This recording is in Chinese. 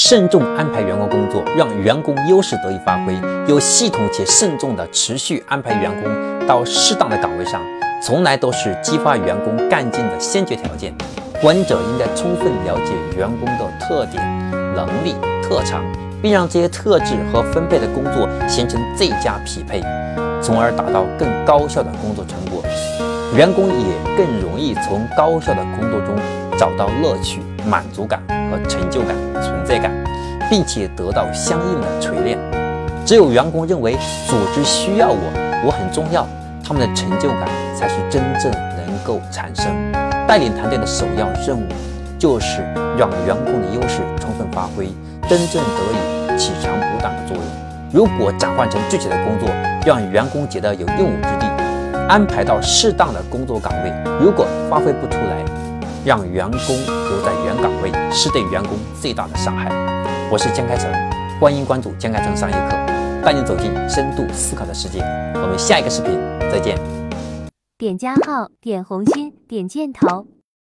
慎重安排员工工作，让员工优势得以发挥，有系统且慎重的持续安排员工到适当的岗位上，从来都是激发员工干劲的先决条件。管理者应该充分了解员工的特点、能力、特长，并让这些特质和分配的工作形成最佳匹配，从而达到更高效的工作成果。员工也更容易从高效的工作中找到乐趣、满足感和成就感、存在感，并且得到相应的锤炼。只有员工认为组织需要我，我很重要，他们的成就感才是真正能够产生。带领团队的首要任务就是让员工的优势充分发挥，真正得以起长补短的作用。如果转换成具体的工作，让员工觉得有用武之地。安排到适当的工作岗位，如果发挥不出来，让员工留在原岗位，是对员工最大的伤害。我是江开成，欢迎关注江开成商业课，带你走进深度思考的世界。我们下一个视频再见。点加号，点红心，点箭头。